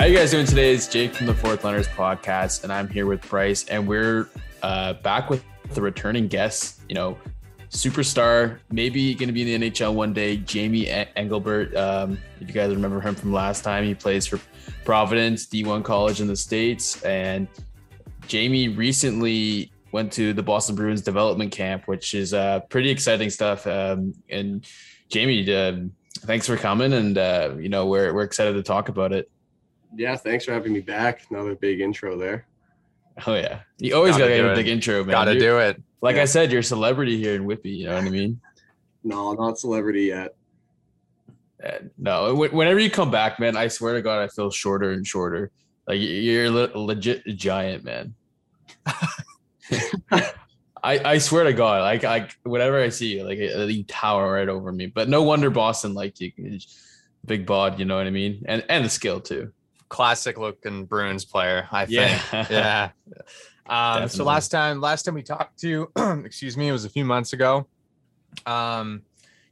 How you guys doing today? It's Jake from the Fourth Liners podcast, and I'm here with Bryce, and we're uh, back with the returning guest. You know, superstar, maybe going to be in the NHL one day. Jamie Engelbert. Um, if you guys remember him from last time, he plays for Providence D1 college in the states, and Jamie recently went to the Boston Bruins development camp, which is uh, pretty exciting stuff. Um, and Jamie, uh, thanks for coming, and uh, you know we're we're excited to talk about it. Yeah, thanks for having me back. Another big intro there. Oh yeah, you always gotta, gotta get a big intro, man. Gotta you're, do it. Like yeah. I said, you're a celebrity here in Whitby. You know what I mean? No, not celebrity yet. Uh, no, whenever you come back, man, I swear to God, I feel shorter and shorter. Like you're a legit giant, man. I I swear to God, like I whenever I see you, like uh, you tower right over me. But no wonder Boston liked you. Big bod, you know what I mean, and and the skill too. Classic looking Bruins player, I think. Yeah. yeah. Um, so last time, last time we talked to you, excuse me, it was a few months ago. Um,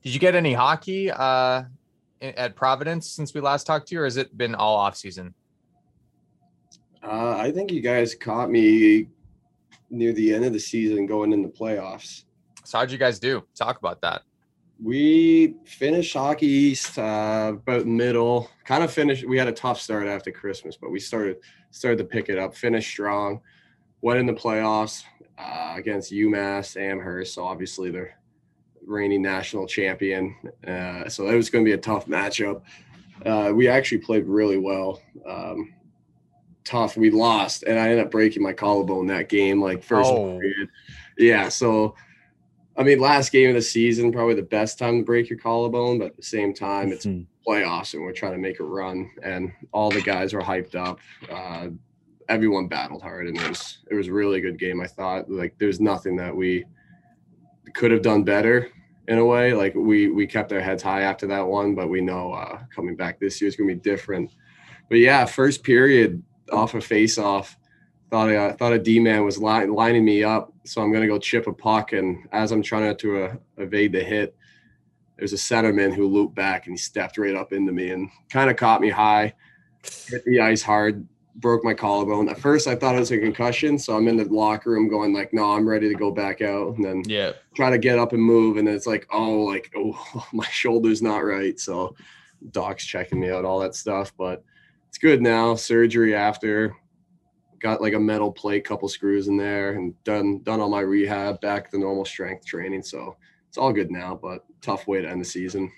did you get any hockey uh, at Providence since we last talked to you, or has it been all off season? Uh, I think you guys caught me near the end of the season going in the playoffs. So how'd you guys do? Talk about that. We finished Hockey East uh, about middle. Kind of finished. We had a tough start after Christmas, but we started started to pick it up. Finished strong. Went in the playoffs uh, against UMass Amherst. So obviously they're reigning national champion. Uh, so that was going to be a tough matchup. Uh, we actually played really well. Um, tough. We lost, and I ended up breaking my collarbone that game, like first oh. period. Yeah, so I mean, last game of the season, probably the best time to break your collarbone, but at the same time, it's mm-hmm. playoffs and we're trying to make a run, and all the guys were hyped up. Uh, everyone battled hard, and it was it was a really good game. I thought like there's nothing that we could have done better in a way. Like we we kept our heads high after that one, but we know uh, coming back this year is gonna be different. But yeah, first period, off a face off. Thought I thought a D man was line, lining me up, so I'm gonna go chip a puck. And as I'm trying to uh, evade the hit, there's a centerman who looped back and he stepped right up into me and kind of caught me high, hit the ice hard, broke my collarbone. At first, I thought it was a concussion, so I'm in the locker room going like, "No, I'm ready to go back out." And then yeah, try to get up and move, and it's like, "Oh, like oh, my shoulder's not right." So, doc's checking me out, all that stuff, but it's good now. Surgery after, got like a metal plate, couple screws in there, and done done all my rehab, back to normal strength training. So it's all good now, but tough way to end the season.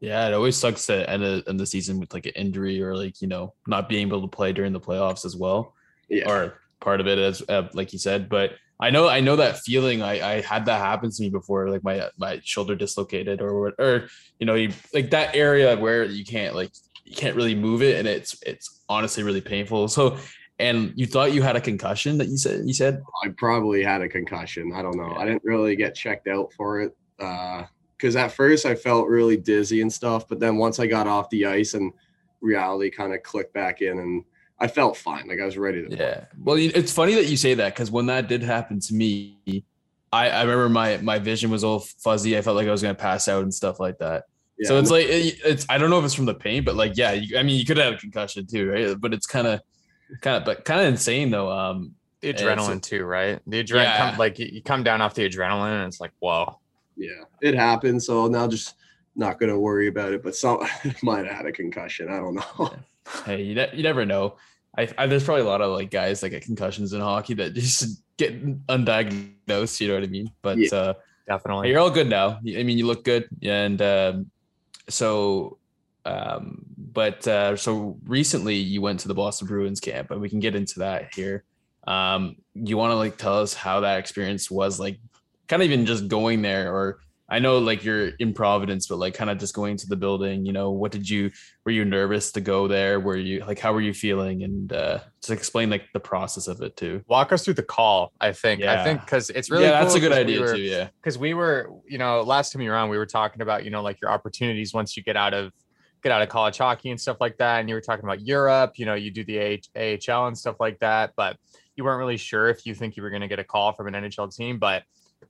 Yeah, it always sucks to end, a, end the season with like an injury or like you know not being able to play during the playoffs as well. Yeah, or part of it as uh, like you said, but. I know, I know that feeling. I, I had that happen to me before, like my my shoulder dislocated, or or you know, you, like that area where you can't like you can't really move it, and it's it's honestly really painful. So, and you thought you had a concussion that you said you said I probably had a concussion. I don't know. Yeah. I didn't really get checked out for it Uh because uh, at first I felt really dizzy and stuff, but then once I got off the ice and reality kind of clicked back in and I felt fine. Like I was ready to. Yeah. Play. Well, it's funny that you say that because when that did happen to me, I, I remember my my vision was all fuzzy. I felt like I was gonna pass out and stuff like that. Yeah. So it's like it's I don't know if it's from the pain, but like yeah, you, I mean you could have had a concussion too, right? But it's kind of kind of but kind of insane though. Um, the adrenaline too, right? The adrenaline, yeah. come, like you come down off the adrenaline, and it's like whoa. Yeah, it happened. So now just not gonna worry about it. But some might have had a concussion. I don't know. Hey, you, ne- you never know. I, I, there's probably a lot of like guys that get concussions in hockey that just get undiagnosed. You know what I mean? But yeah, uh, definitely, you're all good now. I mean, you look good, and um, so um, but uh, so recently you went to the Boston Bruins camp, and we can get into that here. Um, you want to like tell us how that experience was like, kind of even just going there, or I know like you're in Providence, but like kind of just going to the building. You know, what did you? Were you nervous to go there? Were you like, how were you feeling? And uh, just explain like the process of it too. Walk us through the call. I think. Yeah. I think because it's really yeah, cool that's a good idea we were, too. Yeah, because we were, you know, last time you were on, we were talking about you know like your opportunities once you get out of get out of college hockey and stuff like that. And you were talking about Europe. You know, you do the AHL and stuff like that, but you weren't really sure if you think you were going to get a call from an NHL team. But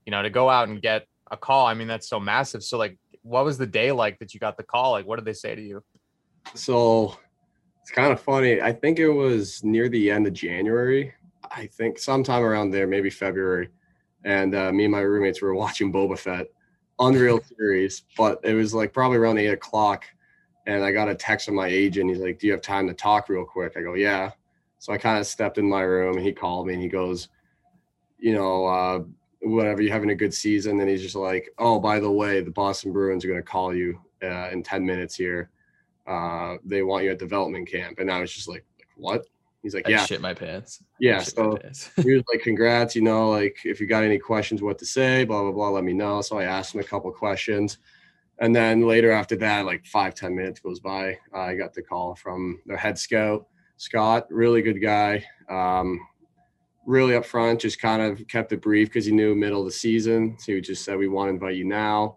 you know, to go out and get a call. I mean, that's so massive. So like, what was the day like that you got the call? Like, what did they say to you? So it's kind of funny. I think it was near the end of January. I think sometime around there, maybe February. And uh, me and my roommates were watching Boba Fett, Unreal series, but it was like probably around eight o'clock. And I got a text from my agent. He's like, Do you have time to talk real quick? I go, Yeah. So I kind of stepped in my room and he called me and he goes, You know, uh, whatever, you having a good season. And he's just like, Oh, by the way, the Boston Bruins are going to call you uh, in 10 minutes here. Uh, they want you at development camp. And I was just like, What? He's like, "Yeah." I shit my pants. Yeah. I shit my So pants. he was like, "Congrats, you know, like if you got any questions, what to say, blah blah blah, let me know." So I asked him a couple questions, and then later after that, like five ten minutes goes by, I got the call from their head scout, Scott, really good guy, um, really upfront, just kind of kept it brief because he knew middle of the season. So he just said, "We want to invite you now."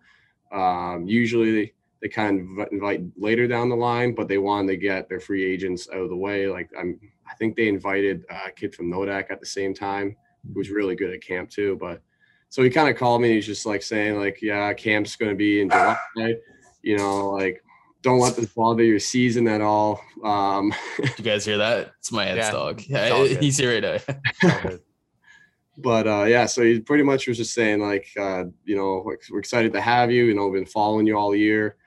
Um, usually they kind of invite later down the line, but they wanted to get their free agents out of the way. Like I'm, I think they invited a kid from Nodak at the same time, who was really good at camp too. But so he kind of called me. And he's just like saying like, yeah, camp's going to be in July. You know, like don't let this bother your season at all. Um, you guys hear that? It's my aunt's Yeah, dog. Yeah, he's here right now. But uh, yeah, so he pretty much was just saying like, uh, you know, we're, we're excited to have you. You know, we've been following you all year.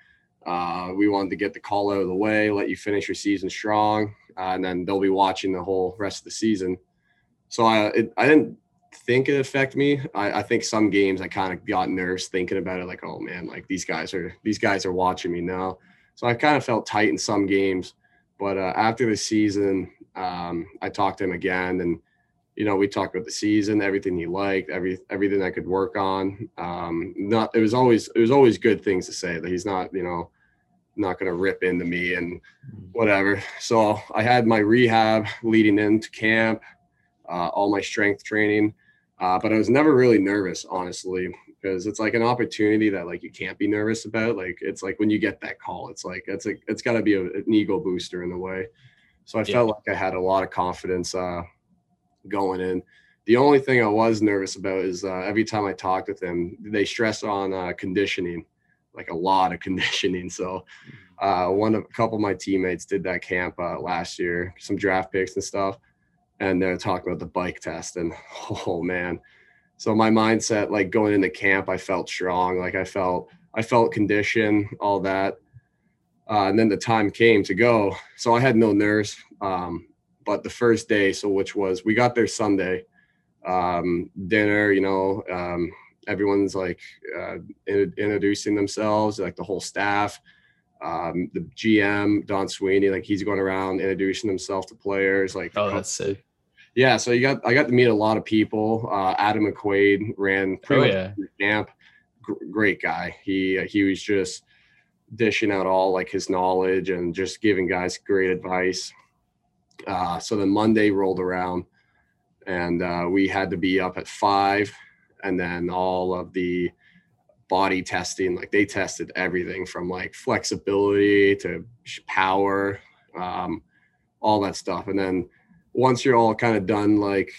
Uh, we wanted to get the call out of the way, let you finish your season strong, uh, and then they'll be watching the whole rest of the season. So I, it, I didn't think it affect me. I, I think some games I kind of got nervous thinking about it, like, oh man, like these guys are these guys are watching me now. So I kind of felt tight in some games, but uh, after the season, um, I talked to him again, and you know we talked about the season, everything he liked, every everything I could work on. Um, not it was always it was always good things to say that he's not you know not going to rip into me and whatever. So I had my rehab leading into camp, uh, all my strength training, uh, but I was never really nervous, honestly, because it's like an opportunity that like you can't be nervous about. Like it's like when you get that call, it's like it's like it's got to be a, an ego booster in a way. So I Yeah. felt like I had a lot of confidence uh, going in. The only thing I was nervous about is uh, every time I talked with them, they stress on uh, conditioning, like a lot of conditioning. So uh, one of a couple of my teammates did that camp uh, last year, some draft picks and stuff, and they're talking about the bike test, and oh man, so my mindset, like going into camp, I felt strong, like I felt I felt condition, all that, uh, and then the time came to go, so I had no nerves. Um, but the first day, so which was we got there Sunday, um, dinner, you know, um, everyone's like uh, in, introducing themselves, like the whole staff um, the GM Don Sweeney, like he's going around introducing himself to players. Like, Oh, that's sick. yeah. So you got I got to meet a lot of people. Uh, Adam McQuaid ran pretty Oh much yeah. camp. Gr- great guy. He he was just dishing out all like his knowledge and just giving guys great advice. Uh, so then Monday rolled around, and uh, we had to be up at five, and then all of the body testing like they tested everything from like flexibility to power um, all that stuff. And then once you're all kind of done like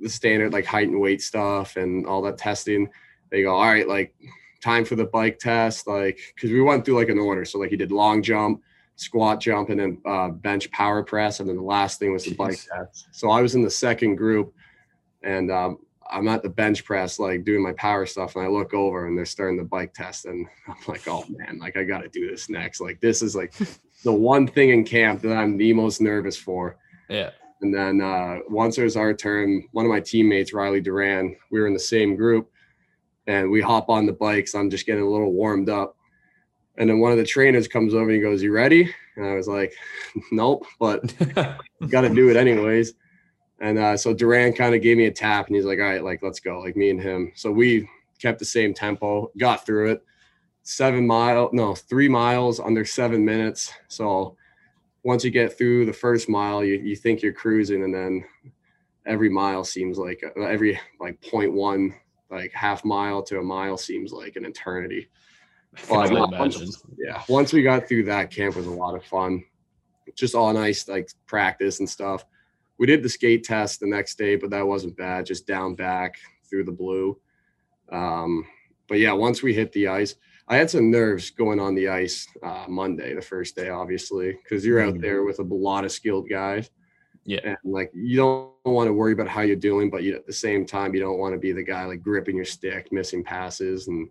the standard like height and weight stuff and all that testing they go all right like time for the bike test like because we went through like an order. So like you did long jump squat jump and then uh, bench power press and then the last thing was the bike test. So i was in the second group and um, I'm at the bench press, like doing my power stuff, and I look over and they're starting the bike test, and I'm like, oh man, like I got to do this next. Like this is like the one thing in camp that I'm the most nervous for. Yeah. And then uh, once it was our turn, one of my teammates, Riley Duran, we were in the same group, and we hop on the bikes. I'm just getting a little warmed up, and then one of the trainers comes over and he goes, "You ready?" And I was like, "Nope," but got to do it anyways. And uh, so Duran kind of gave me a tap and he's like, all right, like, let's go, like me and him. So we kept the same tempo, got through it. Seven mile, no, three miles under seven minutes. So once you get through the first mile, you, you think you're cruising. And then every mile seems like uh, every like 0.1, like half mile to a mile seems like an eternity. I can Well, only not imagine. once- yeah once we got through that camp was a lot of fun just all nice like practice and stuff we did the skate test the next day but that wasn't bad just down back through the blue um but yeah once we hit the ice I had some nerves going on the ice uh, Monday, the first day, obviously, because you're out Mhm. there with a lot of skilled guys. Yeah. And like you don't want to worry about how you're doing, but you at the same time you don't want to be the guy like gripping your stick, missing passes, and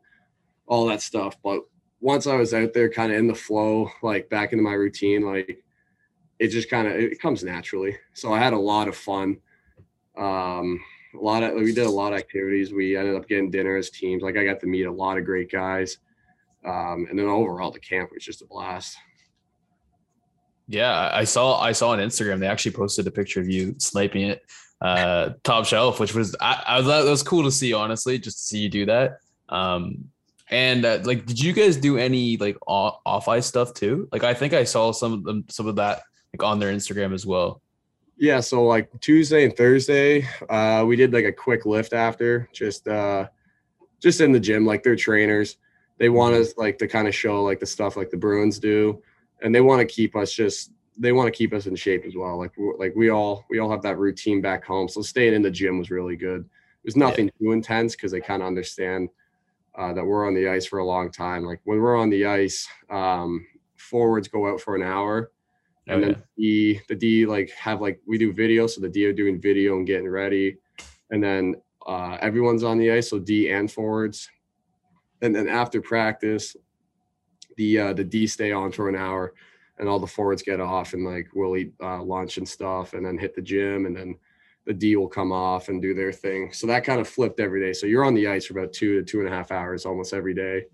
all that stuff. But once I was out there, kind of in the flow, like back into my routine, like it just kind of it comes naturally. So I had a lot of fun. Um, a lot of we did a lot of activities. We ended up getting dinner as teams. Like I got to meet a lot of great guys. Um, and then overall the camp was just a blast. Yeah, I saw I saw on Instagram they actually posted a picture of you sniping it uh top shelf, which was I, I thought that was cool to see, honestly, just to see you do that. Um and uh, like did you guys do any like off, ice stuff too? Like I think I saw some of them some of that on their Instagram as well. Yeah, so like Tuesday and Thursday, uh, we did like a quick lift after, just uh, just in the gym. Like they're trainers, they want us like to kind of show like the stuff like the Bruins do, and they want to keep us just they want to keep us in shape as well. Like like we all we all have that routine back home, so staying in the gym was really good. It was nothing too intense because they kind of understand uh, that we're on the ice for a long time. Like when we're on the ice, um, forwards go out for an hour and Oh, then D the D like have like we do video, so the D are doing video and getting ready, and then uh, everyone's on the ice, so D and forwards, and then after practice, the uh, the D stay on for an hour, and all the forwards get off and like we'll eat uh, lunch and stuff, and then hit the gym, and then the D will come off and do their thing. So that kind of flipped every day. So you're on the ice for about two to two and a half hours almost every day,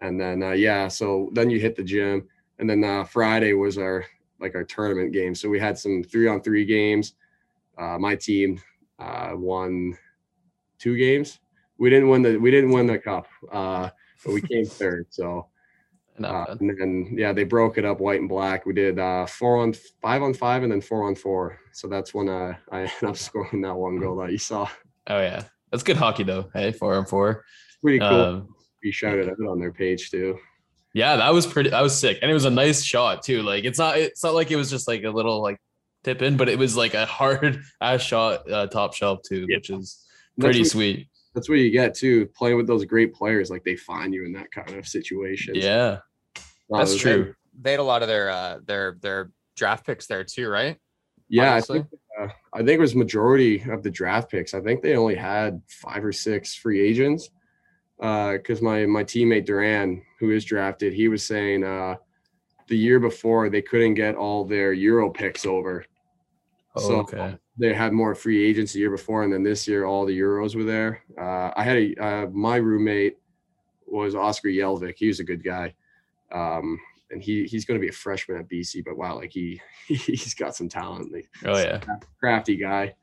and then uh, yeah, so then you hit the gym, and then uh, Friday was our like our tournament game. So we had some three on three games. Uh, my team uh, won two games. We didn't win the we didn't win the cup, uh, but we came third. So uh, and then yeah, they broke it up white and black. We did uh, four on five on five and then four on four. So that's when uh, I ended up scoring that one goal that you saw. Oh yeah. That's good hockey though. Hey, four on four. Pretty cool. Um, we shouted out on their page too. Yeah, that was pretty. That was sick, and it was a nice shot too. Like it's not. It's not like it was just like a little like tip in, but it was like a hard ass shot, uh, top shelf too, Yeah. which is That's pretty what- sweet. That's what you get too. Playing with those great players, like they find you in that kind of situation. Yeah, Uh, that's it was- true. They had a lot of their uh their their draft picks there too, right? Yeah, I think, uh, I think it was majority of the draft picks. I think they only had five or six free agents. Because my my teammate Duran, who is drafted, he was saying uh, the year before they couldn't get all their Euro picks over. Oh, So okay. they had more free agents the year before, and then this year all the Euros were there. Uh, I had a uh, my roommate was Oskar Jellvik. He was a good guy, um, and he he's going to be a freshman at BC. But wow, like he he's got some talent. Like, Oh yeah. crafty guy.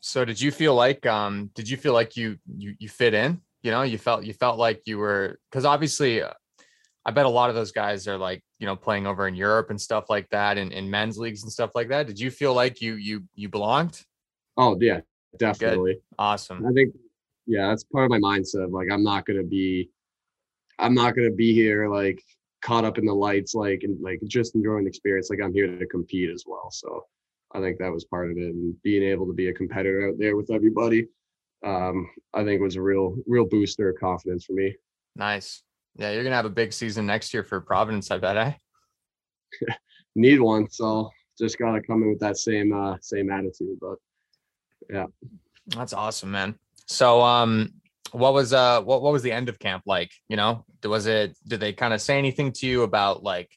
So did you feel like um did you feel like you you you fit in? You know, you felt you felt like you were because obviously uh, I bet a lot of those guys are like, you know, playing over in Europe and stuff like that and in men's leagues and stuff like that. Did you feel like you you you belonged? Oh yeah, definitely. Awesome. I think yeah, that's part of my mindset. of, Like I'm not gonna be, I'm not gonna be here like caught up in the lights, like and like just enjoying the experience. Like I'm here to compete as well. So I think that was part of it, and being able to be a competitor out there with everybody, um, I think it was a real real booster of confidence for me. Nice. Yeah, you're gonna have a big season next year for Providence, I bet, eh? Need one, so just gotta come in with that same uh same attitude. But yeah, That's awesome, man. So um what was uh what, what was the end of camp like? You know, was it did they kind of say anything to you about like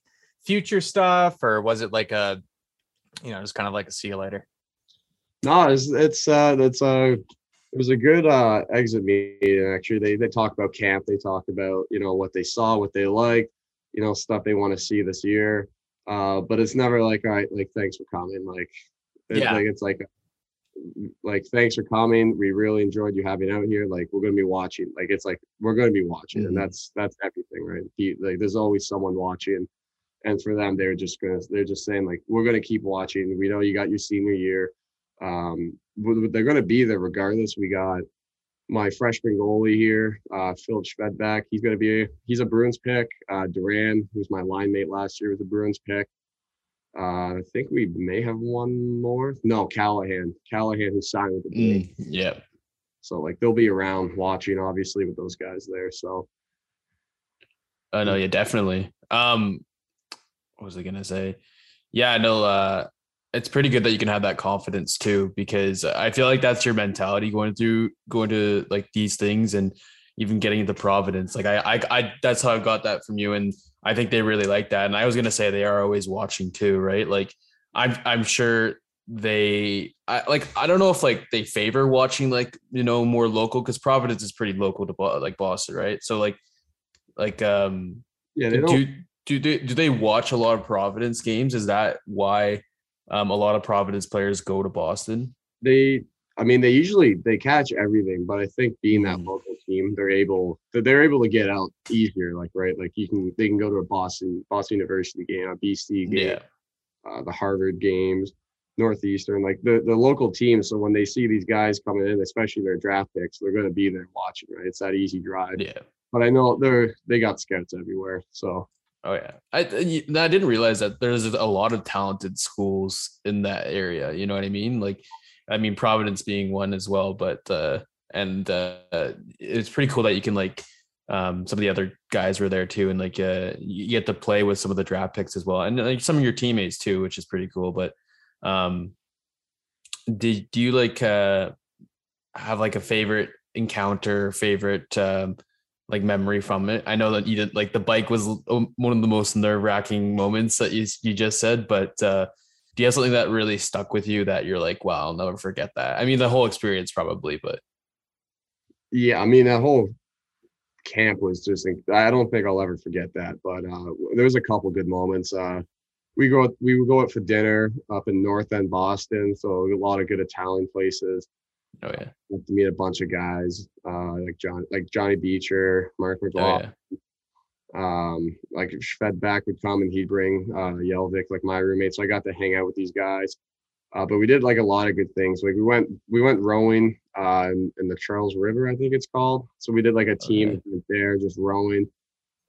future stuff or was it like a you know, just kind of like a see you later? No, it's it's uh that's uh it was a good uh exit meeting actually. They they talk about camp, they talk about, you know, what they saw, what they liked, you know, stuff they want to see this year. Uh but it's never like, all right, like thanks for coming. Like it's Yeah. like it's like like thanks for coming. We really enjoyed you having out here. Like we're gonna be watching. Like it's like we're gonna be watching, Mhm. and that's that's everything, right? He- Like there's always someone watching, and for them, they're just gonna they're just saying like we're gonna keep watching. We know you got your senior year. Um, they're gonna be there regardless. We got my freshman goalie here, uh, Philip Svedeback. He's gonna be he's a Bruins pick. Uh, Duran, who's my line mate last year, was a Bruins pick. Uh, I think we may have one more. No, Callahan. Callahan, who signed with the Bruins. Mm, yeah. So like they'll be around watching, obviously, with those guys there. So Oh no, yeah, definitely. Um, what was I gonna say? Yeah, no, uh, it's pretty good that you can have that confidence too, because I feel like that's your mentality going through going to like these things and even getting into Providence. Like I, I, I that's how I got that from you, and I think they really like that. And I was gonna say they are always watching too, right? Like I'm, I'm sure they I like I don't know if like they favor watching like you know more local because Providence is pretty local to like Boston, right? So like like um Yeah, they do do they do they watch a lot of Providence games? Is that why um a lot of Providence players go to Boston? They, I mean, they usually they catch everything, but I think being that Mm. local team, they're able they're able to get out easier. Like right, like you can they can go to a Boston Boston University game, a BC game, Yeah. uh, the Harvard games, Northeastern, like the, the local teams. So when they see these guys coming in, especially their draft picks, they're going to be there watching, right? It's that easy drive. Yeah. But I know they're they got scouts everywhere. So Oh yeah, I I didn't realize that there's a lot of talented schools in that area. You know what I mean? Like, I mean Providence being one as well, but uh, and uh, it's pretty cool that you can like um, some of the other guys were there too, and like uh, you get to play with some of the draft picks as well, and like some of your teammates too, which is pretty cool. But um, do do you like uh have like a favorite encounter, favorite um like memory from it. I know that you did like the bike was one of the most nerve wracking moments that you you just said, but uh, do you have something that really stuck with you that you're like, wow, I'll never forget that? I mean, the whole experience probably, but yeah, I mean that whole camp was just I don't think I'll ever forget that. But uh, there was a couple good moments. Uh, we go we would go out for dinner up in North End Boston, so a lot of good Italian places. Oh yeah, Got to meet a bunch of guys uh, like John like Johnny Beecher, Mark oh yeah, um like if Svedeback would come and he'd bring uh Jellvik like my roommate so I got to hang out with these guys. Uh but we did like a lot of good things. Like we went we went rowing uh in, in the Charles River I think it's called. So we did like a team Okay. there just rowing.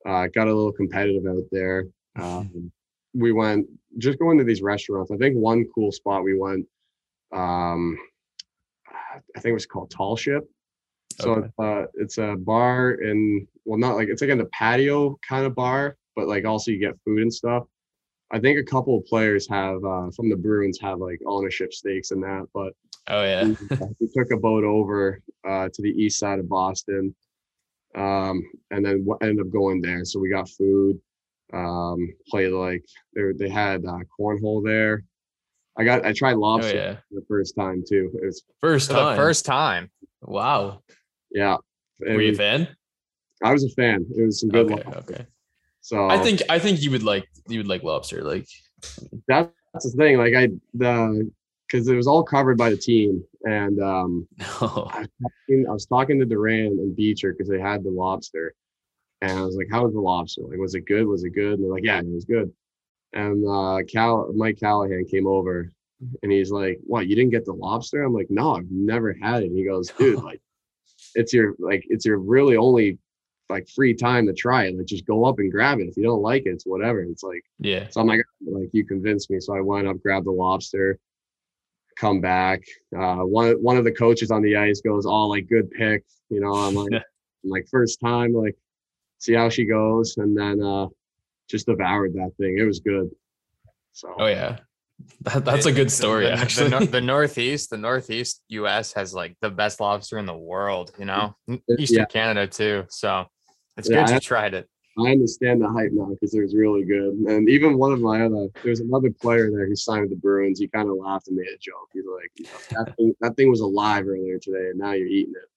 Uh got a little competitive out there. Um we went just going to these restaurants. I think one cool spot we went um I think it was called Tall Ship so Okay. uh, it's a bar and well, not like it's like in the patio kind of bar, but like also you get food and stuff. I think a couple of players have uh, from the Bruins have like ownership stakes in that, but oh yeah, we, we took a boat over uh, to the east side of Boston, um, and then w- ended up going there. So we got food, um, played like they they had uh, cornhole there. I got I tried oh lobster yeah. for the first time too. It was First For the time, first time. wow. yeah. it Were you a fan? I was a fan. It was some good Okay, lobster. okay. So I think I think you would like you would like lobster. Like, that's the thing. Like I the because it was all covered by the team, and um, no. I, was talking, I was talking to Duran and Beecher because they had the lobster, and I was like, "How was the lobster? Like, was it good? Was it good?" And they're like, "Yeah, it was good." And uh, Cal Mike Callahan came over, and he's like, "What? You didn't get the lobster?" I'm like, "No, I've never had it." And he goes, "Dude, like, it's your like it's your really only." like free time to try it like just go up and grab it if you don't like it it's whatever it's like yeah, so I'm like, like you convinced me. So I went up, grabbed the lobster, come back. Uh, one one of the coaches on the ice goes, "Oh, like good pick." You know, I'm like, I'm like first time, like see how she goes, and then uh, just devoured that thing. It was good. So oh yeah. That, that's a good story, The- the- actually. The, the Northeast, the Northeast U.S. has like the best lobster in the world. You know, It- Eastern yeah. Canada too. So it's Yeah, good you I- tried it. I understand the hype now because it was really good. And even one of my other, there's another player there who signed with the Bruins. He kind of laughed and made a joke. He's like, you know, that, thing, that thing was alive earlier today, and now you're eating it.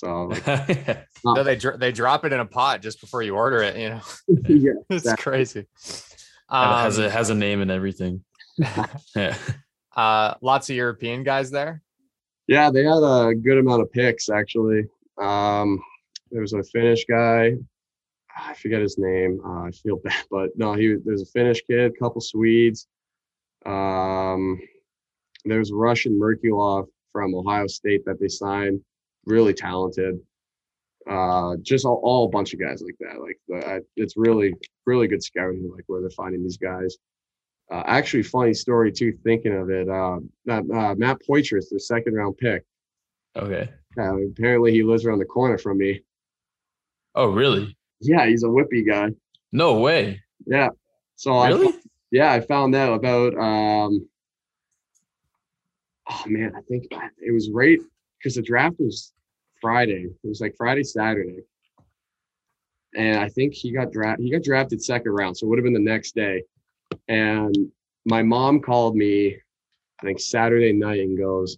So like, No, they dr- they drop it in a pot just before you order it. You know, yeah, it's Exactly. crazy. it has Um, a has a name and everything. Yeah. uh, lots of European guys there. Yeah, they had a good amount of picks actually. Um, there was a Finnish guy. I forget his name. Uh, I feel bad, but no, he there's a Finnish kid, couple Swedes. Um, there's Russian Merkulov from Ohio State that they signed, really talented. Uh, just all, all a bunch of guys like that. Like the, I, it's really really good scouting, like where they're finding these guys. Uh, actually, funny story too. Thinking of it, uh, that, uh, Matt Poitras, their second round pick. Okay. Uh, apparently, he lives around the corner from me. Oh, really? Yeah, he's a Whitby guy. No way. Yeah. So I Really? yeah, I found out about um oh man, I think it was right because the draft was Friday. It was like Friday, Saturday. And I think he got drafted he got drafted second round. So it would have been the next day. And my mom called me, I think Saturday night and goes,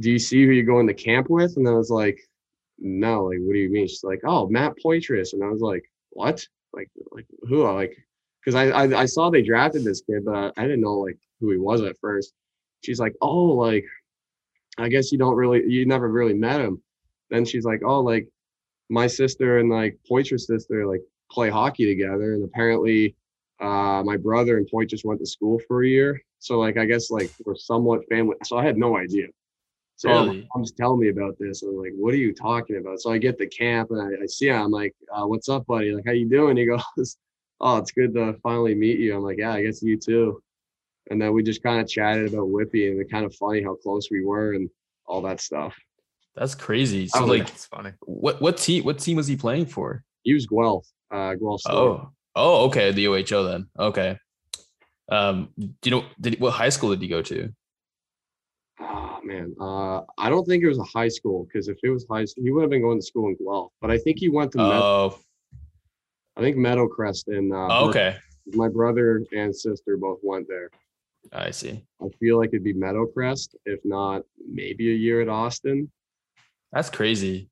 Do you see who you're going to camp with? And I was like, No, like what do you mean? She's like, Oh, Matt Poitras. And I was like, What? Like like who? Like because I, I I saw they drafted this kid, but I didn't know like who he was at first. She's like, oh, like I guess you don't really you never really met him. Then she's like, oh, like my sister and like Poitra's sister like play hockey together, and apparently uh my brother and Poitras went to school for a year. So like I guess like we're somewhat family. So I had no idea. So Really? mom's telling me about this. And I'm like, what are you talking about? So I get the camp and I, I see him. I'm like, uh, what's up, buddy? Like, how you doing? He goes, oh, it's good to finally meet you. I'm like, yeah, I guess you too. And then we just kind of chatted about Whitby and it's kind of funny how close we were and all that stuff. That's crazy. So Oh, like it's funny. what what team what team was he playing for? He was Guelph, uh, Guelph Storm. Oh. Oh, okay. The OHL then. Okay. Um, do you know did what high school did he go to? Oh man, uh, I don't think it was a high school because if it was high school, he would have been going to school in Guelph. But I think he went to, Med- Oh, I think Meadowcrest and uh, oh, okay. my brother and sister both went there. I see. I feel like it'd be Meadowcrest, if not maybe a year at Austin. That's crazy.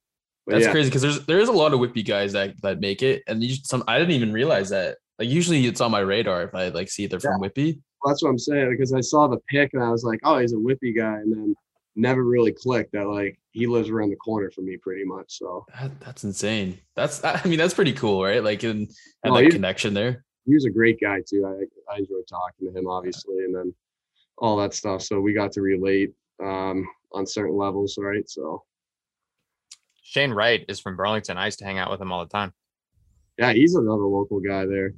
But That's yeah, crazy because there's there is a lot of Whitby guys that that make it, and you some I didn't even realize that. Like usually it's on my radar if I like see they're from Whitby. that's what I'm saying because I saw the pic and I was like, oh, he's a Whitby guy, and then never really clicked that like he lives around the corner from me pretty much. So That, that's insane. That's I mean that's pretty cool, right? Like and have No, that connection there. He was a great guy too. I I enjoyed talking to him obviously, and then all that stuff. So we got to relate um, on certain levels, right? So Shane Wright is from Burlington. I used to hang out with him all the time. yeah, he's another local guy there.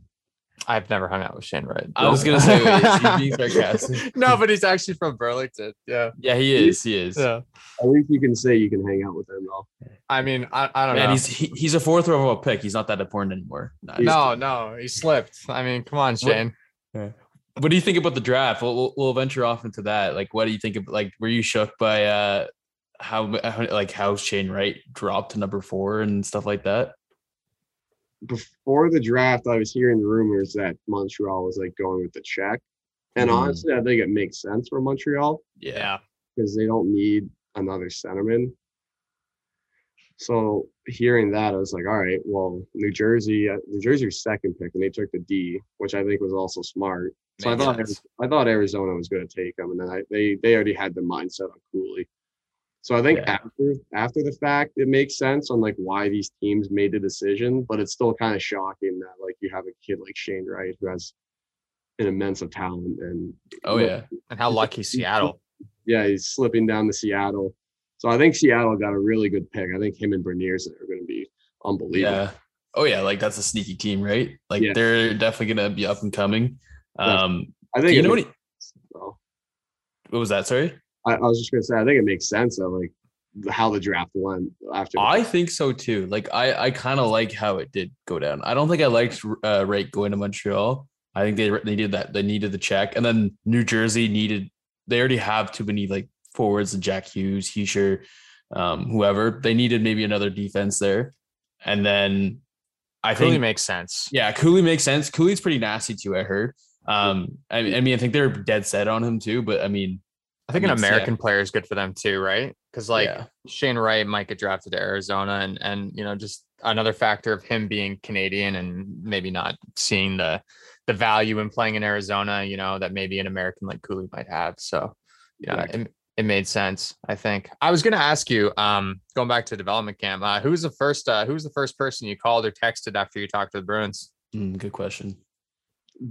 I've never hung out with Shane Wright. I was gonna say, is being sarcastic? no, but he's actually from Burlington. Yeah. Yeah, he is. He is. Yeah. At least you can say you can hang out with him though. I mean, I, I don't Man, know. he's he, he's a fourth overall pick. He's not that important anymore. Nah, He's- no, no, he slipped. I mean, come on, Shane. What do you think about the draft? We'll, we'll, we'll venture off into that. Like, what do you think of? Like, were you shook by uh how how- like how Shane Wright dropped to number four and stuff like that? Before the draft, I was hearing rumors that Montreal was like going with the Czech. And Mhm. honestly, I think it makes sense for Montreal Yeah, Yeah. because they don't need another centerman. So hearing that, I was like, all right, well, New Jersey, uh, New Jersey's second pick, and they took the D, which I think was also smart. So I thought sense. I thought Arizona was going to take them, and then I, they they already had the mindset on Cooley. So I think Yeah. after after the fact, it makes sense on like why these teams made the decision, but it's still kind of shocking that like you have a kid like Shane Wright who has an immense of talent and Oh yeah. And how lucky Seattle. yeah, he's slipping down to Seattle. So I think Seattle got a really good pick. I think him and Beniers are going to be unbelievable. Yeah. Oh yeah, like that's a sneaky team, right? Like Yeah. they're definitely gonna be up and coming. Um I think you know what, he- what was that? Sorry? I, I was just going to say I think it makes sense that like how the draft went after. I think so too. Like I, I kind of like how it did go down. I don't think I liked uh, Wright going to Montreal. I think they they needed that. They needed the Czech, and then New Jersey needed. They already have too many like forwards and Jack Hughes, Hischier, um, whoever. They needed maybe another defense there, and then I Really think makes sense. yeah, Cooley makes sense. Cooley's pretty nasty too. I heard. Um, I, I mean, I think they're dead set on him too. But I mean, I think an mean, American player is good for them too, right? Because like yeah. Shane Wright might get drafted to Arizona, and and you know just another factor of him being Canadian and maybe not seeing the the value in playing in Arizona, you know, that maybe an American like Cooley might have. So yeah, Exactly. it, it made sense. I think I was gonna ask you, um, going back to development camp, uh, who was the first uh, who was the first person you called or texted after you talked to the Bruins? Mm, good question.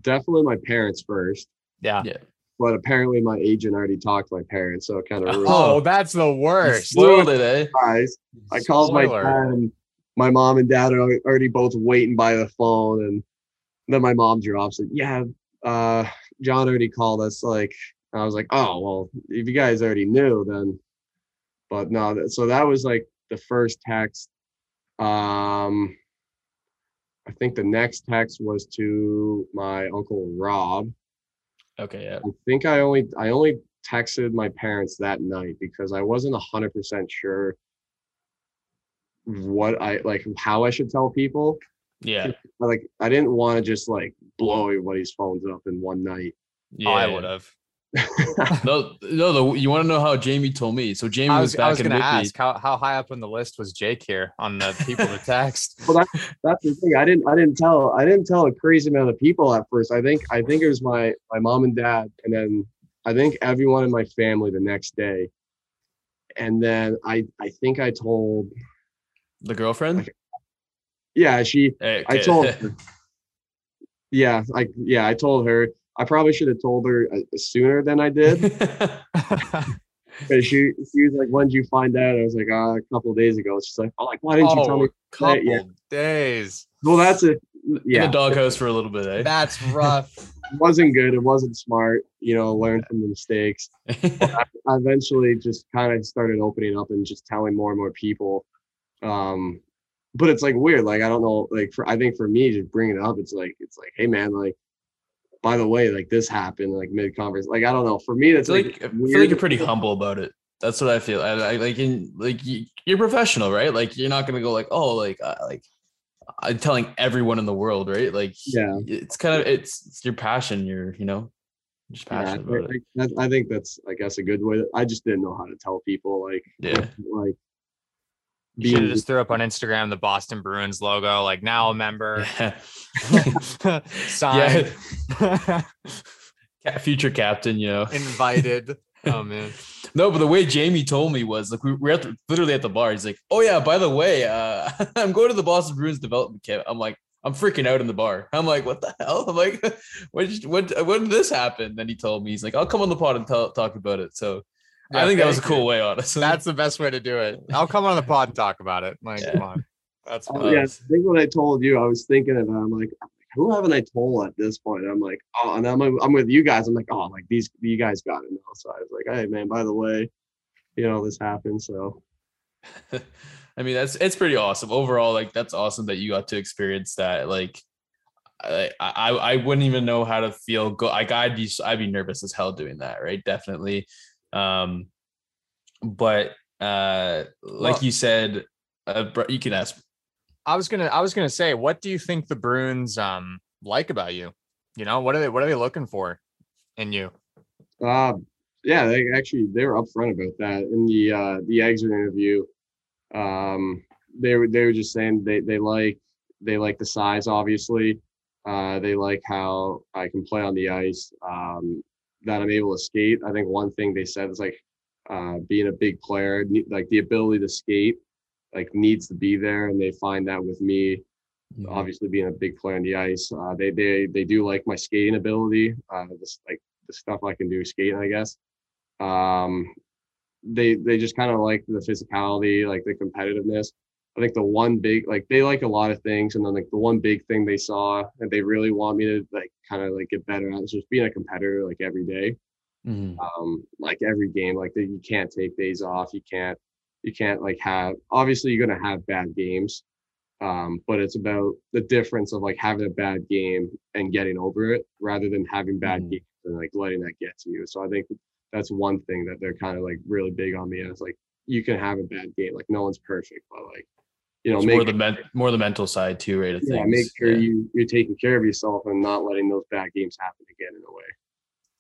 definitely my parents first, Yeah. Yeah. But apparently my agent already talked to my parents, so it kind of Oh, that's the worst. Spoiled it, eh? guys. I called my Spoiler. dad and my mom and dad are already both waiting by the phone and then my mom drops it. Yeah, uh John already called us like I was like, "Oh, well, if you guys already knew then." But no, that- so that was like the first text um I think the next text was to my uncle Rob. Okay, yeah. I think I only I only texted my parents that night because I wasn't hundred percent sure what I like how I should tell people. Yeah. Like I didn't want to just like blow everybody's phones up in one night. Yeah. Oh, I would have. No, no, the, you want to know how Jamie told me? So Jamie I was, was, back I was in gonna Whitby. ask how, how high up on the list was Jake here on the people to text. well, that, that's the thing. I didn't I didn't tell I didn't tell a crazy amount of people at first. I think I think it was my my mom and dad, and then I think everyone in my family the next day. And then I I think I told The girlfriend? yeah she Hey, I told her. Yeah, I yeah, I told her. I probably should have told her uh, sooner than I did. Because she she was like, "When did you find out?" I was like, uh, "A couple of days ago." She's like, "Oh, like why didn't you tell me?" oh, couple Yeah. days. Well, that's it. In Yeah, the doghouse for a little bit, eh? That's rough. it wasn't good. It wasn't smart. You know, learn from the mistakes. I I eventually just kind of started opening up and just telling more and more people. Um, but it's like weird. Like I don't know. Like for I think for me, just bringing it up, it's like it's like, hey man, like by the way, like this happened, like mid conference. Like I don't know. For me, I that's like, like, I feel like you're pretty humble about it. That's what I feel. I, I like in like you, you're professional, right? Like you're not gonna go like, oh, like uh, like I'm telling everyone in the world, right? Like Yeah. it's kind of it's, it's your passion. You're you know just Yeah, passionate I, about it. I- I think that's I guess a good way. I just didn't know how to tell people like Yeah. like You should have just threw up on Instagram the Boston Bruins logo, like now a member. Yeah. Future captain, you know. Invited. Oh man. No, but the way Jamie told me was like we we're at the, literally at the bar. He's like, "Oh yeah, by the way, uh, I'm going to the Boston Bruins development camp." I'm like, I'm freaking out in the bar. I'm like, "What the hell?" I'm like, "When did, when, when did this happen?" Then he told me he's like, "I'll come on the pod and tell, talk about it." So I think that was a thank you. cool way, honestly. That's the best way to do it. I'll come on the pod and talk about it. Like, Yeah. come on. That's Oh, fun. yeah, I think what I told you, I was thinking about. I'm like, who haven't I told at this point? I'm like, oh, and I'm I'm with you guys. I'm like, oh, like these you guys got it now. So I was like, hey man, by the way, you know this happened. So I mean, that's it's pretty awesome overall. Like that's awesome that you got to experience that. Like, I I, I wouldn't even know how to feel. Go like I'd be I'd be nervous as hell doing that. Right, definitely. Um, but uh, like Well- you said, uh, you can ask. I was gonna I was gonna say, what do you think the Bruins um like about you? You know, what are they what are they looking for in you? uh, yeah, they actually they were upfront about that in the uh, the exit interview. Um, they were they were just saying they they like they like the size, obviously. Uh, they like how I can play on the ice. Um, that I'm able to skate. I think one thing they said is like uh, being a big player, like the ability to skate, like needs to be there, and they find that with me obviously being a big player on the ice. Uh, they they they do like my skating ability. Uh, this like the stuff I can do skating, I guess. Um, they they just kind of like the physicality, like the competitiveness. I think the one big like they like a lot of things, and then like the one big thing they saw that they really want me to like kind of like get better at is just being a competitor like every day Mhm. um like every game like that you can't take days off you can't you can't like have obviously you're gonna have bad games um but it's about the difference of like having a bad game and getting over it rather than having bad Mhm. games and like letting that get to you so i think that's one thing that they're kind of like really big on me and it's like you can have a bad game like no one's perfect but like you know It's make more the men- more the mental side too, right? Of yeah, things. make sure Yeah. you you're taking care of yourself and not letting those bad games happen again in a way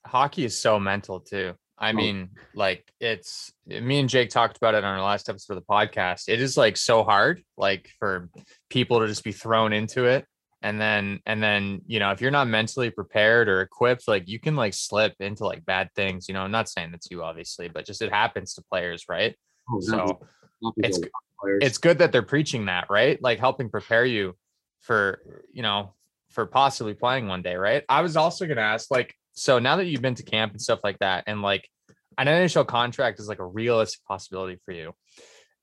Hockey is so mental too. I Oh. mean, like it's me and Jake talked about it on our last episode of the podcast. It is like so hard, like for people to just be thrown into it. And then, and then, you know, if you're not mentally prepared or equipped, like you can like slip into like bad things. You know, I'm not saying it's you, obviously, but just it happens to players, right? Oh, So happens it's a lot of players. it's good that they're preaching that, right? Like helping prepare you for, you know, for possibly playing one day, right? I was also going to ask, like, so now that you've been to camp and stuff like that, and like an NHL contract is like a realistic possibility for you,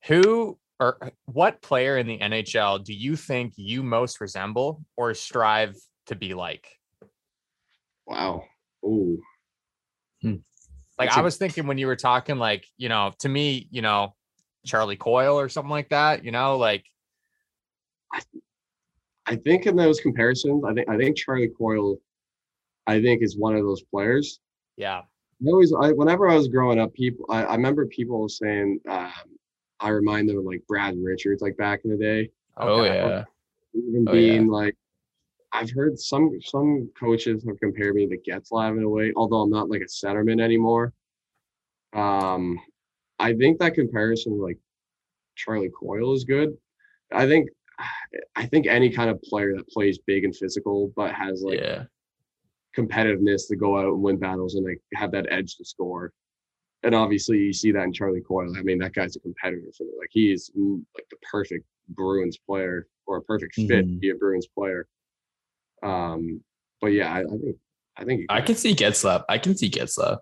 who or uh, what player in the NHL do you think you most resemble or strive to be like? wow oh Like That's I a- was thinking when you were talking, like, you know, to me, you know, Charlie Coyle or something like that, you know, like I think in those comparisons, I think I think Charlie Coyle, I think is one of those players. Yeah. I always, I, whenever I was growing up, people, I, I remember people saying, um, I remind them of like Brad Richards, like back in the day. Oh Okay. yeah. Even Oh, being like, I've heard some some coaches have compared me to Getzlaf in a way, although I'm not like a centerman anymore. Um, I think that comparison, like Charlie Coyle, is good. I think, I think any kind of player that plays big and physical, but has like yeah. competitiveness to go out and win battles and like have that edge to score. And obviously, you see that in Charlie Coyle. I mean, that guy's a competitor for me. Like he's mm, like the perfect Bruins player or a perfect fit to Mhm. be a Bruins player. Um, but yeah, I, I think I think I can see Getzlaf. I can see Getzlaf.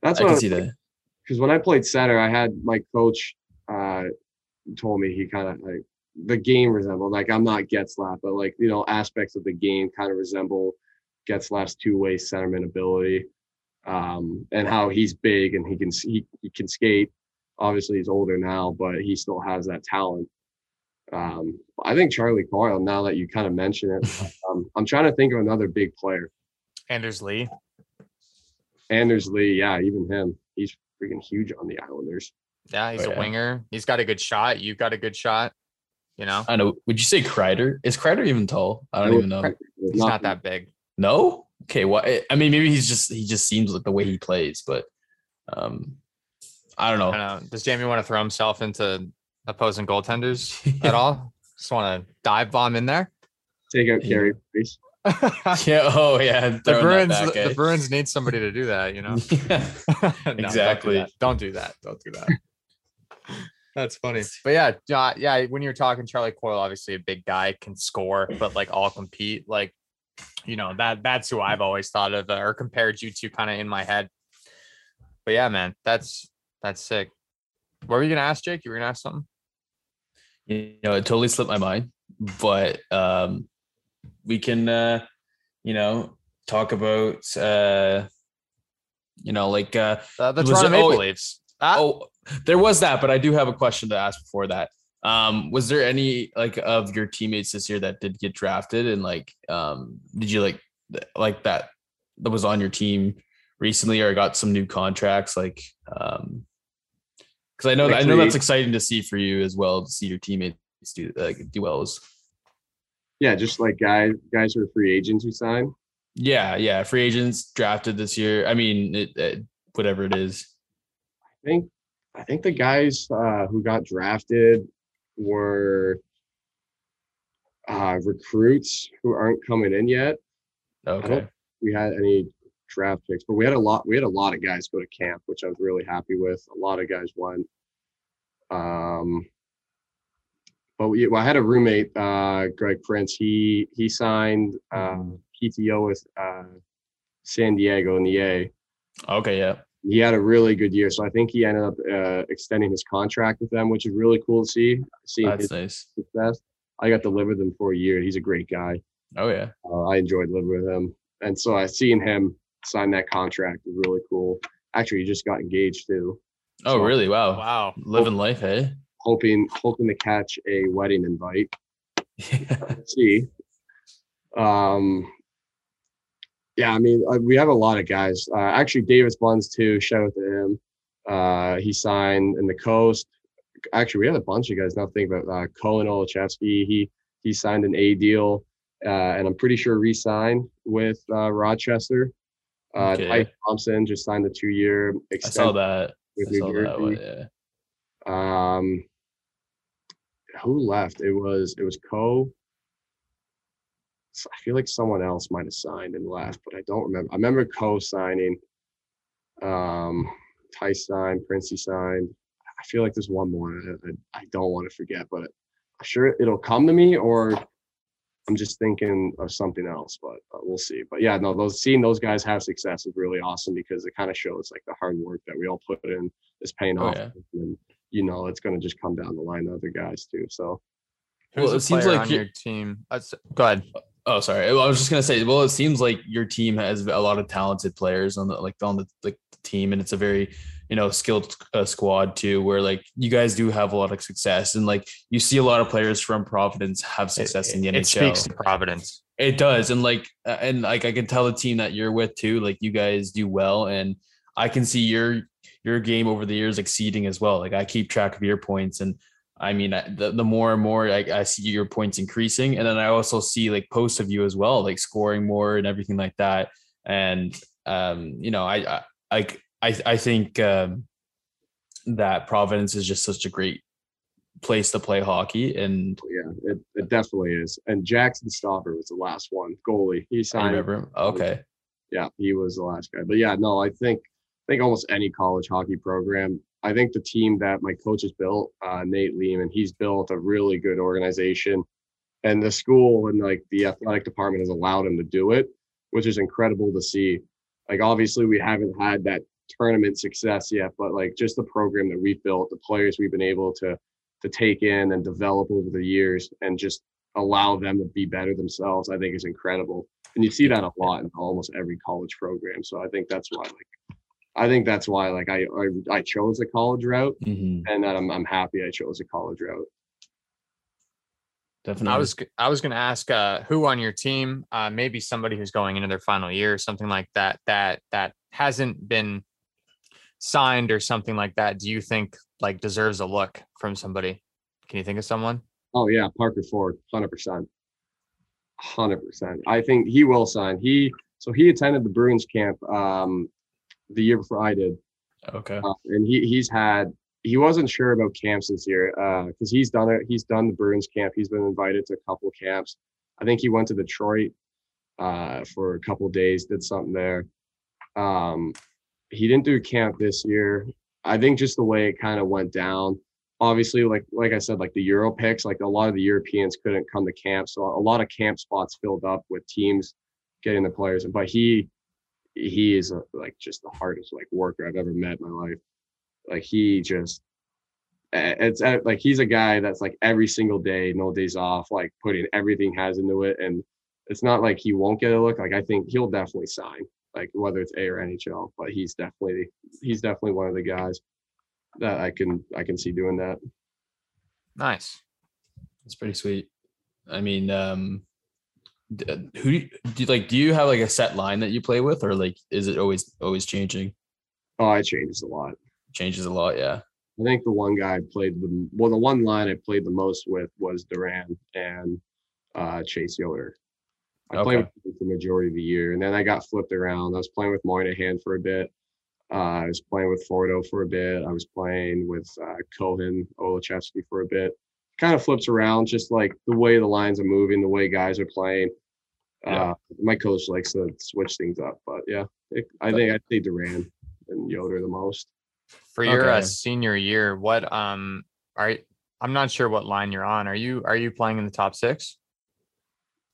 that's I what can see that. Because when I played center, I had my coach uh told me he kind of like the game resembled like I'm not Getzlaf, but like you know aspects of the game kind of resemble Getzlaf's two way centerman ability, um, and how he's big and he can he, he can skate. Obviously, he's older now, but he still has that talent. Um, I think Charlie Coyle. Now that you kind of mention it, um, I'm trying to think of another big player. Anders Lee. Anders Lee, yeah, even him. He's freaking huge on the Islanders. Yeah, he's Oh, a yeah. winger. He's got a good shot. You've got a good shot. You know, I know. Would you say Kreider? Is Kreider even tall? I don't even know. he's not that big. No. Okay. What? I mean, maybe he's just he just seems like the way he plays, but um, I don't I know. don't know. Does Jamie want to throw himself into opposing goaltenders at all? Just want to dive bomb in there. Take out Yeah. Carey Price. the yeah. Oh yeah. The Bruins, back, the, eh? the Bruins need somebody to do that. You know. No, don't do Exactly. that. Don't do that. Don't do that. That's funny. But yeah, uh, yeah. When you're talking Charlie Coyle, obviously a big guy can score, but like all compete. Like, you know that that's who I've always thought of uh, or compared you to, kind of in my head. But yeah, man, that's that's sick. What were you gonna ask, Jake? You were gonna ask something. you know, it totally slipped my mind, but um, we can, uh, you know, talk about, uh, you know, like, uh, Uh, the Toronto Maple oh, Leafs. Ah, oh, there was that, but I do have a question to ask before that. Um, was there any like of your teammates this year that did get drafted, and like, um, did you like, like that that was on your team recently, or got some new contracts, like, um, because I know I know that's exciting to see for you as well to see your teammates do like do well as Yeah, just like guys guys who are free agents who sign. Yeah, yeah. Free agents drafted this year. I mean, it, it, whatever it is. I think I think the guys uh, who got drafted were uh, recruits who aren't coming in yet. Okay. We had any draft picks, but we had a lot. We had a lot of guys go to camp, which I was really happy with. A lot of guys went. Um, but we, well, I had a roommate, uh, Greg Printz. He he signed uh, PTO with uh, San Diego in the A. Okay. Yeah. he had a really good year. So I think he ended up uh, extending his contract with them, which is really cool to see. Seeing That's his nice. success. I got to live with him for a year. He's a great guy. Oh yeah. Uh, I enjoyed living with him, and so I seeing him sign that contract was really cool. Actually, he just got engaged too. Oh So, really? Wow. wow. Living life, hey. Hoping hoping to catch a wedding invite. Let's see. Um. Yeah, I mean, uh, we have a lot of guys. Uh, actually, Davis Buns too. Shout out to him. Uh, he signed in the coast. Actually, we had a bunch of guys. Now think about uh, Kohen Olischefski. He he signed an A deal, uh, and I'm pretty sure re-signed with uh, Rochester. Uh, Okay. Tyce Thompson just signed a two-year I extension saw that. with I New saw that. one, Yeah. Um, who left? It was it was Co. I feel like someone else might have signed and left, but I don't remember. I remember Co signing. Um, Tyce signed, Princey signed. I feel like there's one more. I, I, I don't want to forget, but I'm sure it'll come to me, or I'm just thinking of something else. But uh, we'll see. But yeah, no, those seeing those guys have success is really awesome because it kind of shows like the hard work that we all put in is paying Oh, off. yeah. And you know, it's going to just come down the line to other guys too. So Well, it seems like your team. That's, go ahead. Oh, sorry. I was just gonna say. Well, it seems like your team has a lot of talented players on the like on the like the team, and it's a very you know skilled uh, squad too, where like you guys do have a lot of success, and like you see a lot of players from Providence have success it, in the it NHL. It speaks to Providence. It does, and like, uh, and like I can tell the team that you're with too. Like you guys do well, and I can see your your game over the years exceeding as well. Like I keep track of your points, and I mean the, the more and more I, I see your points increasing, and then I also see like posts of you as well, like scoring more and everything like that. And um, you know, I I I I think um, that Providence is just such a great place to play hockey, and Yeah, it, it definitely is. And Jaxson Stauber was the last one, goalie. He I signed. remember. him. Okay, Yeah, he was the last guy. But yeah, no, I think I think almost any college hockey program. I think the team that my coach has built, uh, Nate Leaman, he's built a really good organization, and the school and like the athletic department has allowed him to do it, which is incredible to see. Like obviously we haven't had that tournament success yet, but like just the program that we've built, the players we've been able to to take in and develop over the years, and just allow them to be better themselves, I think is incredible. And you see that a lot in almost every college program. So I think that's why like I think that's why like I I, I chose a college route Mhm. and that I'm I'm happy I chose a college route. definitely. I was I was gonna ask uh, who on your team, uh, maybe somebody who's going into their final year, or something like that, that that hasn't been signed or something like that. Do you think like deserves a look from somebody? Can you think of someone? Oh yeah, Parker Ford, hundred percent, hundred percent. I think he will sign. He so he attended the Bruins camp um, the year before I did, okay. uh, and he he's had he wasn't sure about camps this year because he's done it. He's done the Bruins camp. He's been invited to a couple camps. I think he went to Detroit uh, for a couple days, did something there. Um, he didn't do camp this year. I think just the way it kind of went down. Obviously, like like I said, like the Euro picks, like a lot of the Europeans couldn't come to camp, so a lot of camp spots filled up with teams getting the players. But he he is a, like just the hardest like worker I've ever met in my life. Like he just it's eh, like he's a guy that's like every single day, no days off, like putting everything has into it. And it's not like he won't get a look. Like I think he'll definitely sign, like whether it's A or NHL. But he's definitely he's definitely one of the guys that I can I can see doing that. Nice. That's pretty sweet. I mean, um, d- uh, who do you, like? Do you have like a set line that you play with, or like is it always always changing? Oh, it changes a lot. Changes a lot, yeah. I think the one guy I played the well, the one line I played the most with was Duran and uh, Chase Yoder. I played with him for the majority of the year, and then I got flipped around. I was playing with Moynihan for a bit. Uh, I was playing with Fordo for a bit. I was playing with uh, Kohen Olischefski for a bit. Kind of flips around, just like the way the lines are moving, the way guys are playing. Yeah. Uh, my coach likes to switch things up, but yeah, it, I think I'd say Duran and Yoder the most. For your uh, senior year, what um are I'm not sure what line you're on. Are you are you playing in the top six?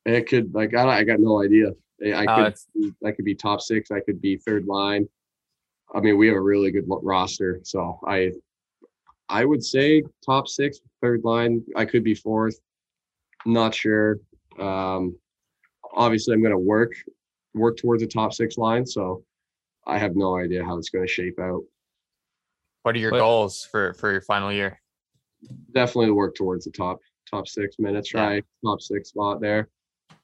It could like I, I got no idea. I I Uh, could be- I could be top six. I could be third line. I mean, we have a really good roster, so I I would say top six, third line. I could be fourth. Not sure. Um, obviously, I'm going to work work towards the top six line. So I have no idea how it's going to shape out. What are your But- goals for for your final year? definitely work towards the top top six minutes. Try top six spot there.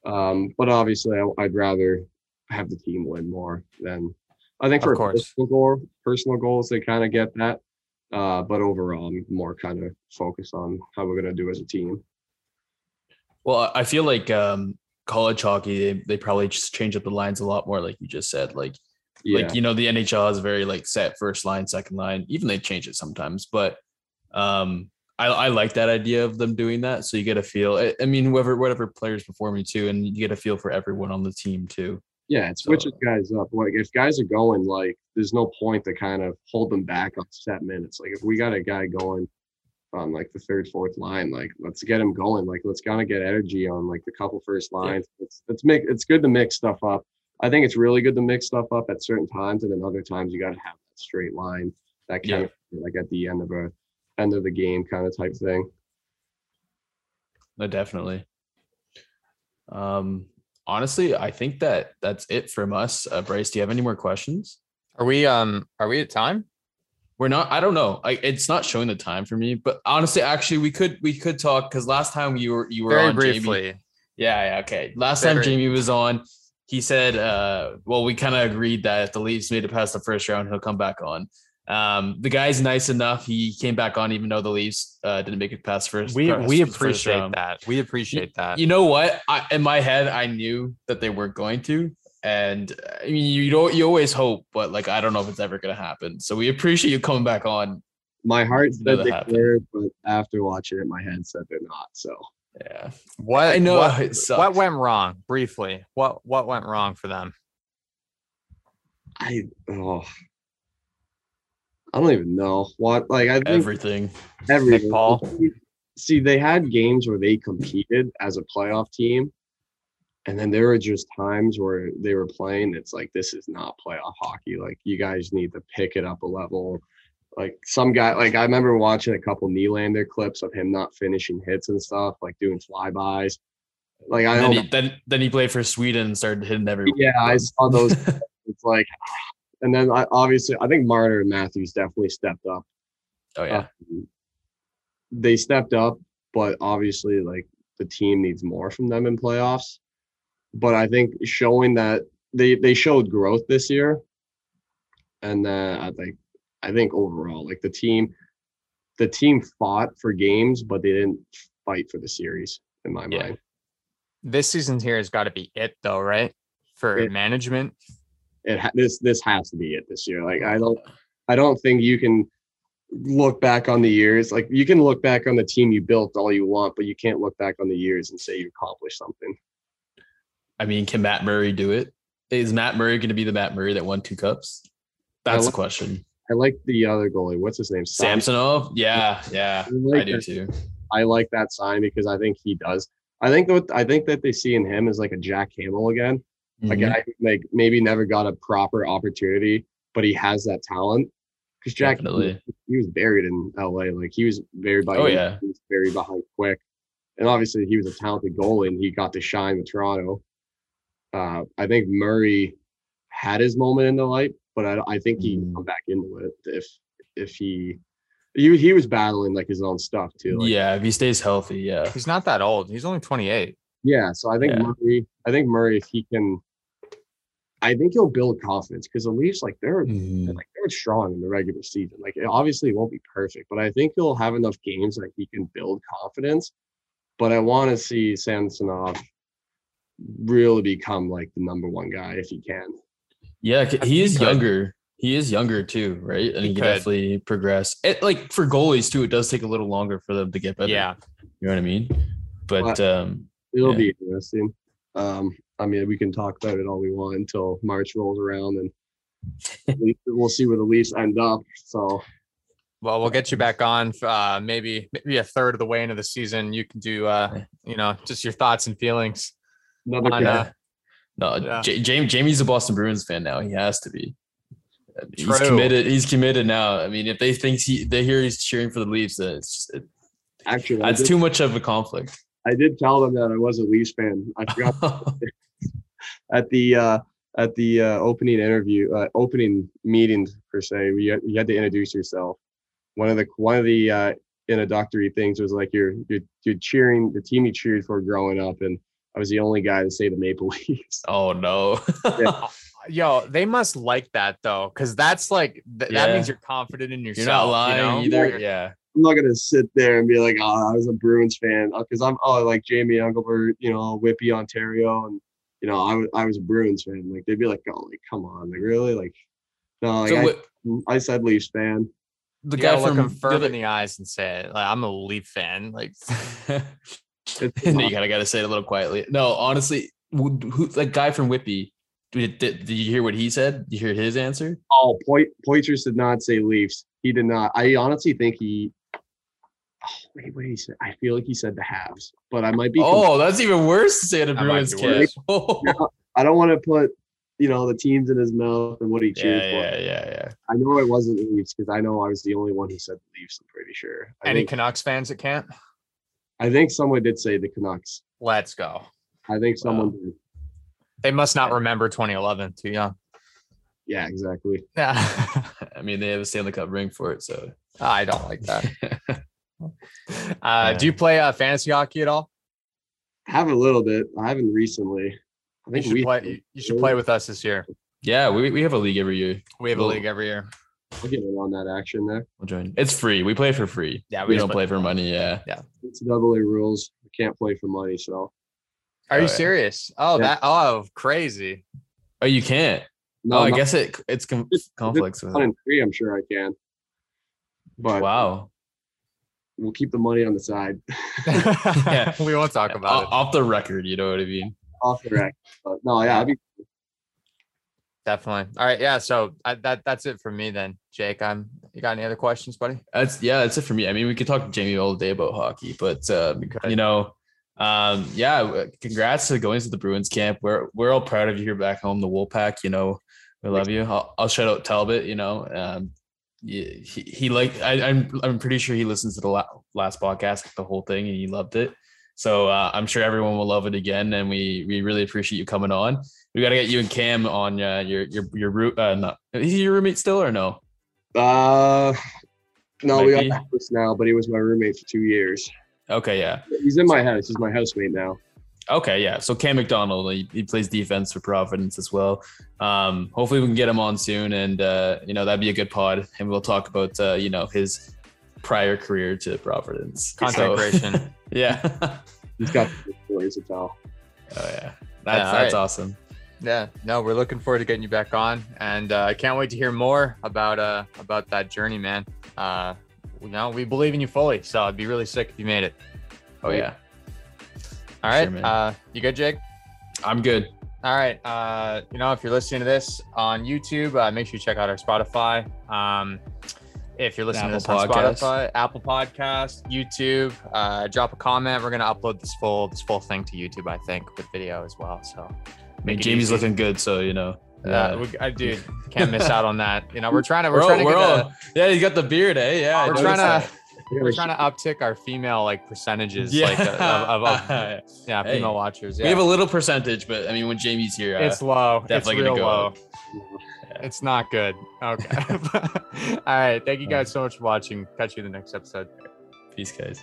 Um, but obviously, I, I'd rather have the team win more than I think for a course. personal goal, personal goals, they kind of get that. Uh, but overall, I'm more kind of focused on how we're gonna do as a team. Well, I feel like um, college hockey they, they probably just change up the lines a lot more, like you just said. Like Yeah, like you know the NHL has a very like set first line, second line. Even they change it sometimes, but um, I, I like that idea of them doing that. So you get a feel. I, I mean, whoever whatever players performing too, and you get a feel for everyone on the team too. yeah, it so- switches guys up. Like if guys are going, like there's no point to kind of hold them back on set minutes. Like if we got a guy going on like the third, fourth line, like let's get him going. Like let's kind of get energy on like the couple first lines. It's it's make it's good to mix stuff up. I think it's really good to mix stuff up at certain times, and then other times you got to have that straight line that kind of like at the end of a end of the game kind of type thing. No, definitely. Um, honestly, I think that that's it from us. Uh, Bryce, do you have any more questions? Are we um are we at time? We're not. I don't know. Like it's not showing the time for me. But honestly, actually, we could we could talk because last time you were you were Very on briefly. Jamie. Yeah, yeah. Okay. Last time Very- Jamie was on, he said, uh, well, we kind of agreed that if the Leafs made it past the first round, he'll come back on. Um, the guy's nice enough. He came back on, even though the Leafs uh, didn't make it past first. We past we appreciate that. We appreciate that. You know what? I, in my head, I knew that they weren't going to, and uh, I mean, you don't. You always hope, but like, I don't know if it's ever going to happen. So we appreciate you coming back on. My heart Know said that they happened. were, but after watching it, my head said they're not. So Yeah, What I know what, what went wrong? Briefly, what what went wrong for them? I oh, I don't even know what. Like I think everything. everything. Paul? See, they had games where they competed as a playoff team, and then there were just times where they were playing. It's like this is not playoff hockey. Like you guys need to pick it up a level. Like some guy, like I remember watching a couple Nylander clips of him not finishing hits and stuff, like doing flybys. Like I then, he, then then he played for Sweden and started hitting everyone. yeah, I saw those. it's like, and then I obviously I think Marner and Matthews definitely stepped up. Oh yeah. Um, they stepped up, but obviously, like the team needs more from them in playoffs. But I think showing that they they showed growth this year, and uh, I think I think overall, like the team, the team fought for games, but they didn't fight for the series. In my Yeah. mind, This season here has got to be it, though, right? For It- management, it ha- this this has to be it this year. Like I don't I don't think you can look back on the years. Like you can look back on the team you built all you want, but you can't look back on the years and say you accomplished something. I mean, can Matt Murray do it? Is Matt Murray going to be the Matt Murray that won two cups? That's the like- question. I like the other goalie. What's his name? Sam- Samsonov? Yeah, yeah. I like I do that- too. I like that sign because I think he does. I think what I think that they see in him is like a Jack Campbell again, a Mhm. guy who like maybe never got a proper opportunity, but he has that talent. Because Jack, Definitely. he was buried in LA. Like he was buried by. Oh, yeah. he was buried behind Quick, and obviously he was a talented goalie, and he got to shine with Toronto. Uh, I think Murray had his moment in the light, but I, I think he can Mm. come back into it if if he. He, he was battling like his own stuff too. Like, yeah, if he stays healthy, yeah. he's not that old. He's only 28. Yeah, so I think Yeah. Murray. I think Murray, if he can, I think he'll build confidence because the Leafs, like they're Mhm. like they're strong in the regular season. Like it obviously won't be perfect, but I think he'll have enough games that he can build confidence. But I want to see Samsonov really become like the number one guy if he can. Yeah, he is he younger. He is younger too, right? And He he, can definitely progress. It, like for goalies too, it does take a little longer for them to get better. Yeah. you know what I mean. But um, It'll Yeah. be interesting. Um, I mean, we can talk about it all we want until March rolls around, and we'll see where the Leafs end up. So Well, we'll get you back on. Uh, maybe maybe a third of the way into the season, you can do. Uh, you know, just your thoughts and feelings. Another On, guy. uh, no, Yeah. J- Jamie, Jamie's a Boston Bruins fan now. He has to be. He's True. committed. He's committed now. I mean, if they think he, they hear he's cheering for the Leafs, then it's just, it, Actually, that's did, too much of a conflict. I did tell them that I was a Leafs fan. I forgot at the uh, at the uh, opening interview, uh, opening meetings per se. We had, you had to introduce yourself. One of the one of the uh, introductory things was like you're you're you're cheering the team you cheered for growing up, and I was the only guy to say the Maple Leafs. oh no. Yeah. Yo, they must like that though, because that's like th- that means you're confident in yourself. You're not lying you know? either. Like- yeah. I'm not gonna sit there and be like, oh, I was a Bruins fan uh, because I'm oh like Jamie Engelbert, you know, Whitby, Ontario, and you know I was I was a Bruins fan. Like they'd be like, oh, like come on, like really, like no, like So I, what, I said Leafs fan. the You guy gotta look from him the firm in the eyes and say, like, "I'm a Leaf fan." Like, It's you gotta gotta say it a little quietly. No, honestly, who, who that guy from Whitby? Did, did, did you hear what he said? Did you hear his answer? oh, Poit- Poitras did not say Leafs. He did not. I honestly think he. Oh, wait, what did he say? I feel like he said the Habs, but I might be. Oh, that's even worse to say at a Bruins be kid. worse. I don't want to put, you know, the teams in his mouth and what he Yeah, cheered yeah, for. yeah, yeah. I know it wasn't the Leafs because I know I was the only one who said the Leafs. I'm pretty sure. I any think, Canucks fans that can't? I think someone did say the Canucks. Let's go. I think someone Wow. did. They must not remember 2011. Too young. Yeah, exactly. Yeah. I mean, they have a Stanley Cup ring for it, so I don't like that. uh, do you play uh, fantasy hockey at all? have a little bit. I haven't recently. I You think should we play. You, you should play with us this year. yeah, we, we have a league every year. We have a league every year. I'll get in on that action there. We'll join. It's free. We play for free. Yeah, We, just don't play for money. Yeah. Yeah. It's double A rules. I can't play for money, so Are Oh, you yeah. serious? Oh, Yeah. that. Oh, crazy. Oh, you can't. no. oh, I not- guess it it's com- It's- conflicts with one it. in three, I'm sure I can. But Wow. we'll keep the money on the side Yeah. we won't talk O- about it. Off the record, you know what I mean? off the record. But no, yeah, I'd be Definitely. All right. Yeah. So I, that that's it for me then, Jake. I'm. You got any other questions, buddy? That's yeah, that's it for me. I mean, we could talk to Jamie all day about hockey, but um, could. you know, um, yeah, congrats to going to the Bruins camp. We're we're all proud of you here back home, the Woolpack. You know, we love you. I'll, I'll shout out Talbot. You know, um, he he, like I, I'm I'm pretty sure he listens to the last podcast, the whole thing, and he loved it. So uh, I'm sure everyone will love it again, and we we really appreciate you coming on. We got to get you and Cam on uh, your your your root. Uh, not is he your roommate still or no? uh no, Might we be. got house now, but he was my roommate for two years. Okay, yeah. He's in my house. He's my housemate now. Okay, yeah. So Cam McDonald, he, he plays defense for Providence as well. Um, hopefully we can get him on soon, and uh, you know that'd be a good pod, and we'll talk about uh, you know his prior career to Providence. Content So- creation. yeah. He's got the stories to tell. Oh yeah. That's Yeah, that's alright. awesome. Yeah, no, we're looking forward to getting you back on, and uh, I can't wait to hear more about uh about that journey, man. Uh, you know, we believe in you fully, so it'd be really sick if you made it. Oh yeah. All right, Sure, uh, you good, Jake? I'm good. All right, uh, you know, if you're listening to this on YouTube, uh, make sure you check out our Spotify. Um, if you're listening to this Apple on Podcast. Spotify, Apple Podcast, YouTube, uh, drop a comment. We're gonna upload this full this full thing to YouTube, I think, with video as well. So I mean, Jamie's easy. looking good, so you know. uh, we, I dude can't miss out on that. You know, we're trying to we're, We're, trying all, to we're get a- all, yeah, you got the beard, eh? Yeah, we're trying that. to we're trying to uptick our female like percentages, Yeah. like of, of, of yeah Hey, female watchers. Yeah, We have a little percentage, but I mean, when Jamie's here, uh, it's low. definitely it's gonna go low. up. It's not good. Okay. All right. Thank you guys so much for watching. Catch you in the next episode. peace, guys.